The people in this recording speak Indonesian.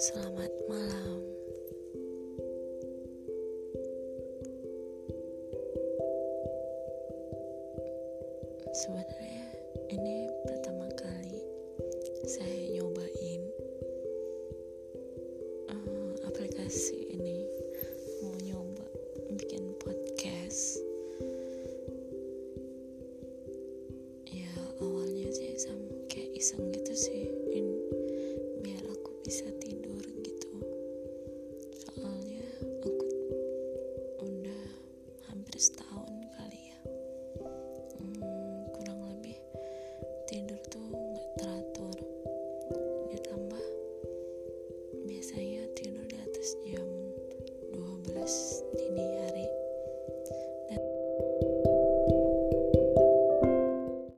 Selamat malam. Sebenarnya ini pertama kali saya nyobain uh, aplikasi ini mau nyoba bikin podcast. Ya awalnya sih sama kayak iseng gitu sih, in, bless you.